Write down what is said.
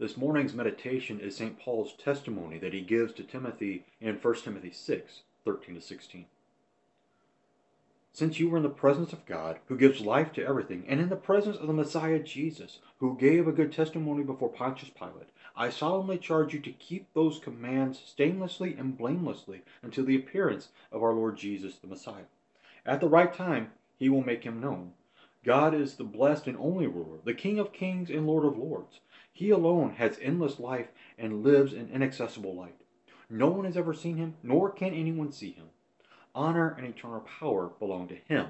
This morning's meditation is St. Paul's testimony that he gives to Timothy in 1 Timothy 6 13 to 16. Since you were in the presence of God, who gives life to everything, and in the presence of the Messiah Jesus, who gave a good testimony before Pontius Pilate, I solemnly charge you to keep those commands stainlessly and blamelessly until the appearance of our Lord Jesus the Messiah. At the right time, he will make him known. God is the blessed and only ruler, the King of kings and Lord of lords. He alone has endless life and lives in inaccessible light. No one has ever seen him, nor can anyone see him. Honor and eternal power belong to him.